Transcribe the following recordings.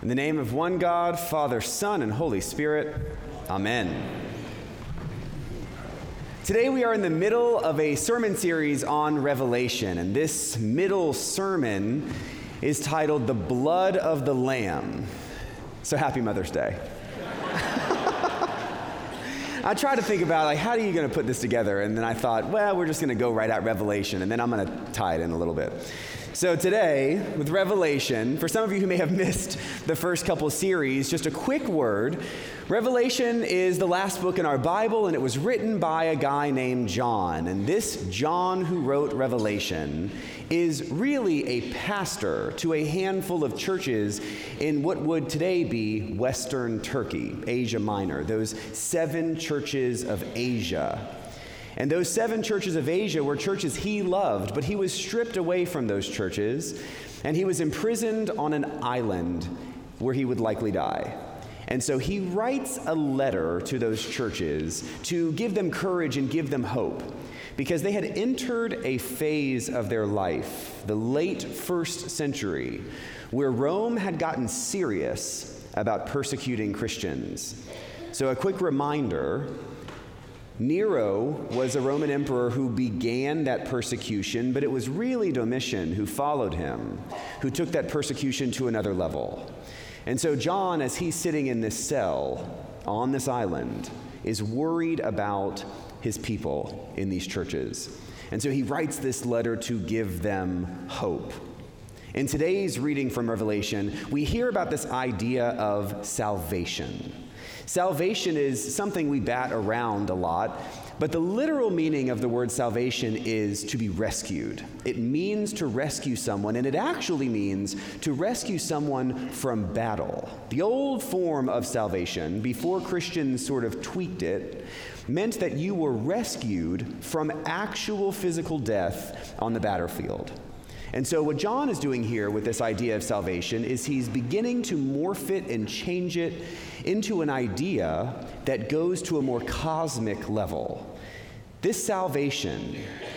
In the name of one God, Father, Son, and Holy Spirit, Amen. Today we are in the middle of a sermon series on Revelation, and this middle sermon is titled The Blood of the Lamb. So happy Mother's Day. I tried to think about like how are you going to put this together and then I thought, well, we're just going to go right at Revelation and then I'm going to tie it in a little bit. So, today, with Revelation, for some of you who may have missed the first couple series, just a quick word. Revelation is the last book in our Bible, and it was written by a guy named John. And this John who wrote Revelation is really a pastor to a handful of churches in what would today be Western Turkey, Asia Minor, those seven churches of Asia. And those seven churches of Asia were churches he loved, but he was stripped away from those churches and he was imprisoned on an island where he would likely die. And so he writes a letter to those churches to give them courage and give them hope because they had entered a phase of their life, the late first century, where Rome had gotten serious about persecuting Christians. So, a quick reminder Nero was a Roman emperor who began that persecution, but it was really Domitian who followed him, who took that persecution to another level. And so, John, as he's sitting in this cell on this island, is worried about his people in these churches. And so he writes this letter to give them hope. In today's reading from Revelation, we hear about this idea of salvation. Salvation is something we bat around a lot, but the literal meaning of the word salvation is to be rescued. It means to rescue someone, and it actually means to rescue someone from battle. The old form of salvation, before Christians sort of tweaked it, meant that you were rescued from actual physical death on the battlefield. And so, what John is doing here with this idea of salvation is he's beginning to morph it and change it into an idea that goes to a more cosmic level. This salvation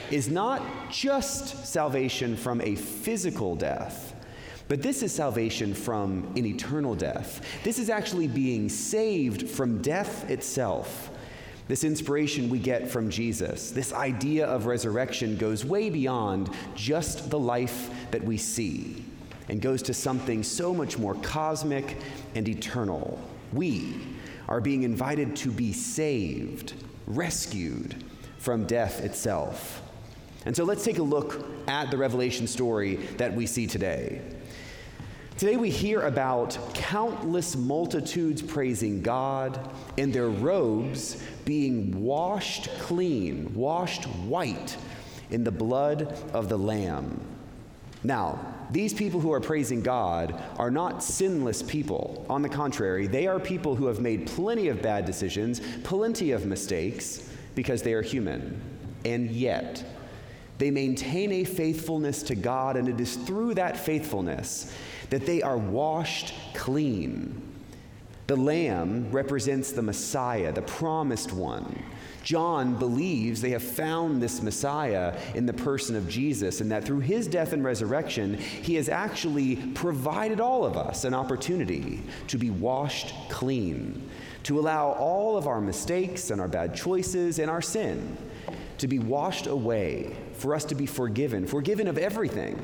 is not just salvation from a physical death, but this is salvation from an eternal death. This is actually being saved from death itself. This inspiration we get from Jesus, this idea of resurrection goes way beyond just the life that we see and goes to something so much more cosmic and eternal. We are being invited to be saved, rescued from death itself. And so let's take a look at the Revelation story that we see today. Today we hear about countless multitudes praising God and their robes being washed clean, washed white in the blood of the Lamb. Now, these people who are praising God are not sinless people. On the contrary, they are people who have made plenty of bad decisions, plenty of mistakes, because they are human. And yet, they maintain a faithfulness to God, and it is through that faithfulness that they are washed clean. The Lamb represents the Messiah, the promised one. John believes they have found this Messiah in the person of Jesus, and that through his death and resurrection, he has actually provided all of us an opportunity to be washed clean, to allow all of our mistakes and our bad choices and our sin to be washed away, for us to be forgiven, forgiven of everything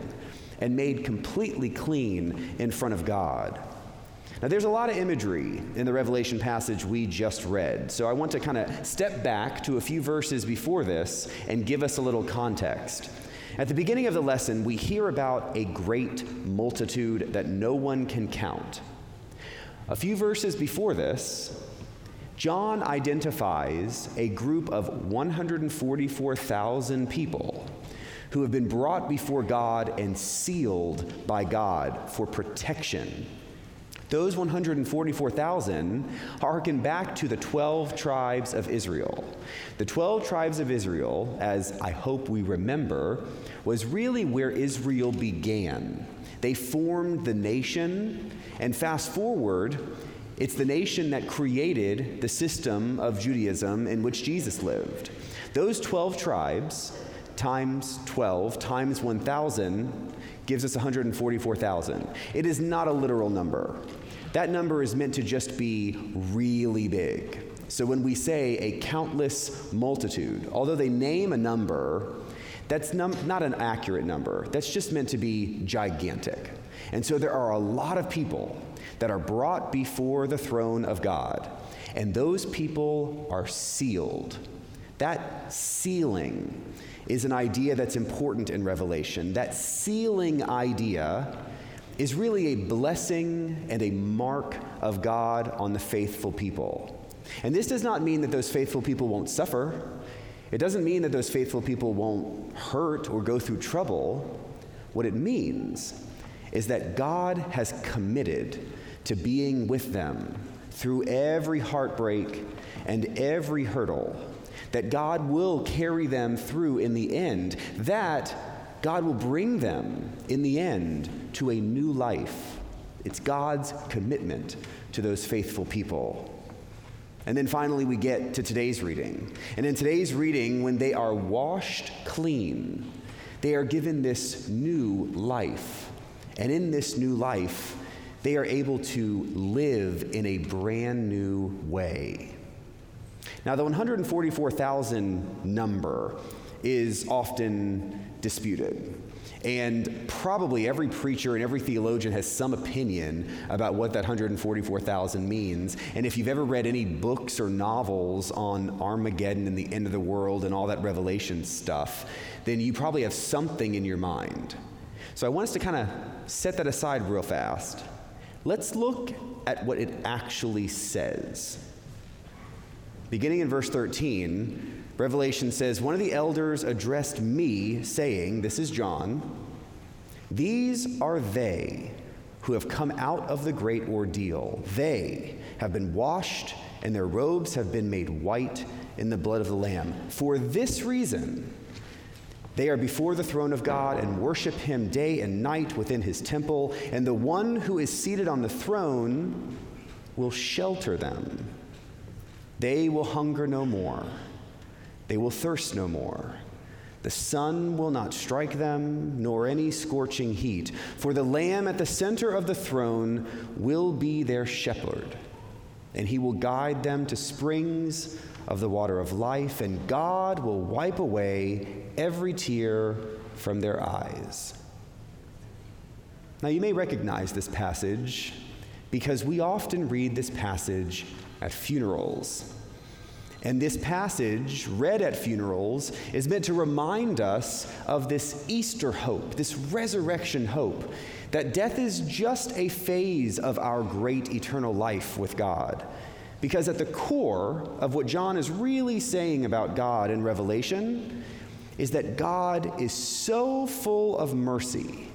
and made completely clean in front of God. Now, there's a lot of imagery in the Revelation passage we just read, so I want to kind of step back to a few verses before this and give us a little context. At the beginning of the lesson, we hear about a great multitude that no one can count. A few verses before this, John identifies a group of 144,000 people who have been brought before God and sealed by God for protection. Those 144,000 harken back to the 12 tribes of Israel. The 12 tribes of Israel, as I hope we remember, was really where Israel began. They formed the nation, and fast forward, it's the nation that created the system of Judaism in which Jesus lived. Those 12 tribes times 12 times 1,000 gives us 144,000. It is not a literal number. that number is meant to just be really big. So when we say a countless multitude, although they name a number, that's num- not an accurate number. That's just meant to be gigantic. And so there are a lot of people that are brought before the throne of God, and those people are sealed. That sealing is an idea that's important in Revelation. That sealing idea is really a blessing and a mark of God on the faithful people. And this does not mean that those faithful people won't suffer. It doesn't mean that those faithful people won't hurt or go through trouble. What it means is that God has committed to being with them through every heartbreak and every hurdle, that God will carry them through in the end, that God will bring them in the end to a new life. It's God's commitment to those faithful people. And then finally, we get to today's reading. And in today's reading, when they are washed clean, they are given this new life. And in this new life, they are able to live in a brand new way. Now, the 144,000 number is often disputed. And probably every preacher and every theologian has some opinion about what that 144,000 means. And if you've ever read any books or novels on Armageddon and the end of the world and all that Revelation stuff, then you probably have something in your mind. So I want us to kind of set that aside real fast. Let's look at what it actually says. Beginning in verse 13, Revelation says, One of the elders addressed me, saying, This is John, these are they who have come out of the great ordeal. They have been washed, and their robes have been made white in the blood of the Lamb. For this reason, they are before the throne of God and worship him day and night within his temple, and the one who is seated on the throne will shelter them. They will hunger no more they will thirst no more. The sun will not strike them, nor any scorching heat, for the Lamb at the center of the throne will be their shepherd, and he will guide them to springs of the water of life, and God will wipe away every tear from their eyes. Now, you may recognize this passage because we often read this passage at funerals. And this passage, read at funerals, is meant to remind us of this Easter hope, this resurrection hope, that death is just a phase of our great eternal life with God. Because at the core of what John is really saying about God in Revelation is that God is so full of mercy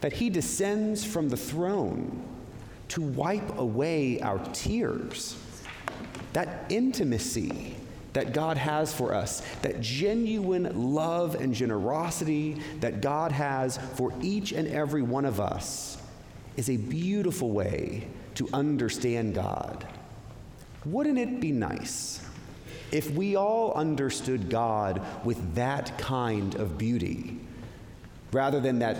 that he descends from the throne to wipe away our tears that intimacy that God has for us, that genuine love and generosity that God has for each and every one of us, is a beautiful way to understand God. Wouldn't it be nice if we all understood God with that kind of beauty rather than that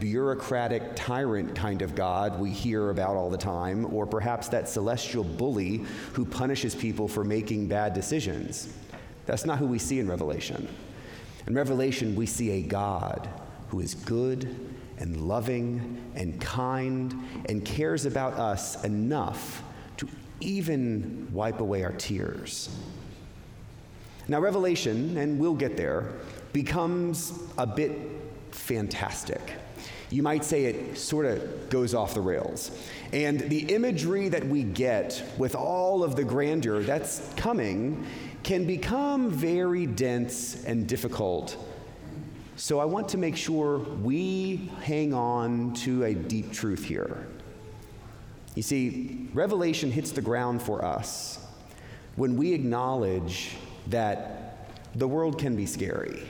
bureaucratic tyrant kind of God we hear about all the time, or perhaps that celestial bully who punishes people for making bad decisions. That's not who we see in Revelation. In Revelation, we see a God who is good and loving and kind and cares about us enough to even wipe away our tears. Now, Revelation, and we'll get there, becomes a bit fantastic you might say it sort of goes off the rails. And the imagery that we get with all of the grandeur that's coming can become very dense and difficult. So I want to make sure we hang on to a deep truth here. You see, Revelation hits the ground for us when we acknowledge that the world can be scary,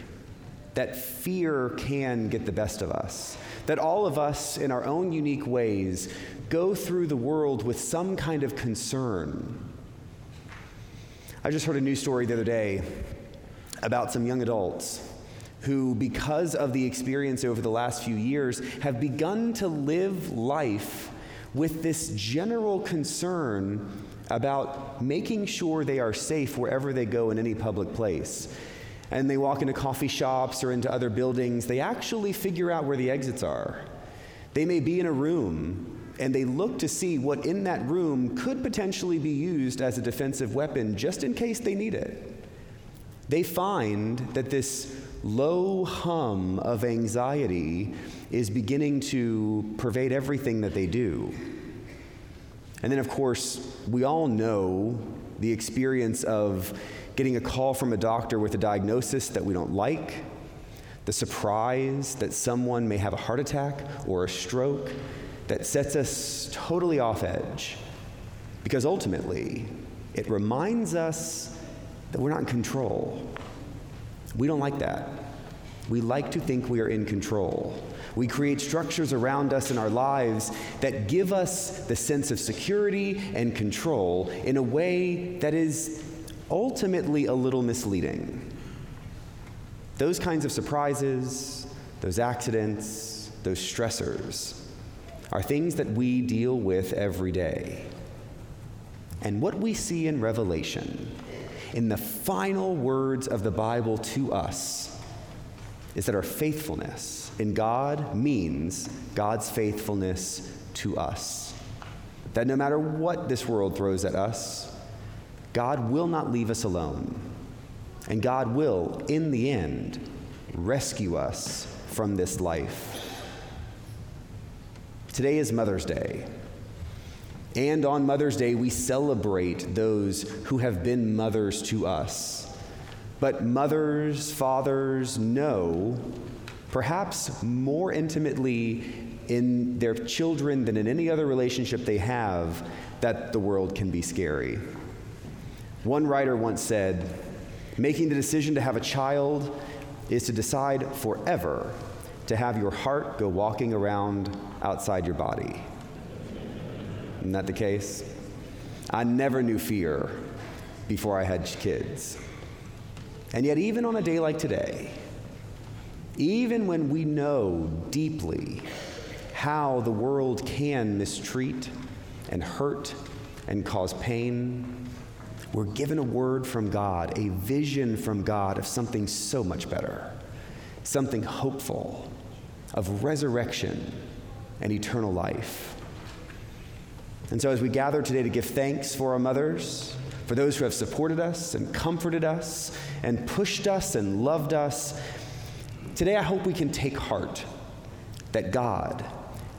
that fear can get the best of us, that all of us, in our own unique ways, go through the world with some kind of concern. I just heard a news story the other day about some young adults who, because of the experience over the last few years, have begun to live life with this general concern about making sure they are safe wherever they go in any public place. And they walk into coffee shops or into other buildings, they actually figure out where the exits are. They may be in a room and they look to see what in that room could potentially be used as a defensive weapon just in case they need it. They find that this low hum of anxiety is beginning to pervade everything that they do. And then, of course, we all know the experience of getting a call from a doctor with a diagnosis that we don't like, the surprise that someone may have a heart attack or a stroke that sets us totally off edge. Because ultimately, it reminds us that we're not in control. We don't like that. We like to think we are in control. We create structures around us in our lives that give us the sense of security and control in a way that is ultimately a little misleading. Those kinds of surprises, those accidents, those stressors are things that we deal with every day. And what we see in Revelation, in the final words of the Bible to us, is that our faithfulness in God means God's faithfulness to us. That no matter what this world throws at us, God will not leave us alone. And God will, in the end, rescue us from this life. Today is Mother's Day. And on Mother's Day, we celebrate those who have been mothers to us. But mothers, fathers know, perhaps more intimately in their children than in any other relationship they have, that the world can be scary. One writer once said, Making the decision to have a child is to decide forever to have your heart go walking around outside your body. Isn't that the case? I never knew fear before I had kids. And yet, even on a day like today, even when we know deeply how the world can mistreat and hurt and cause pain, we're given a word from God, a vision from God of something so much better, something hopeful, of resurrection and eternal life. And so, as we gather today to give thanks for our mothers, for those who have supported us and comforted us and pushed us and loved us, today I hope we can take heart that God,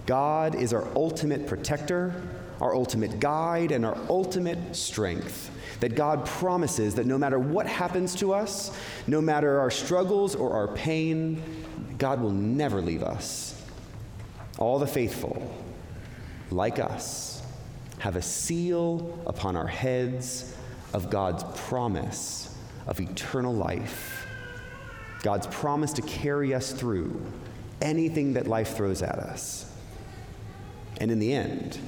God is our ultimate protector, our ultimate guide, and our ultimate strength that God promises that no matter what happens to us, no matter our struggles or our pain, God will never leave us. All the faithful, like us, have a seal upon our heads of God's promise of eternal life, God's promise to carry us through anything that life throws at us. And in the end,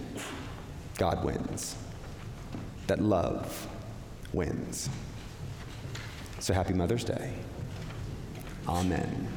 God wins. That love wins. So happy Mother's Day. Amen.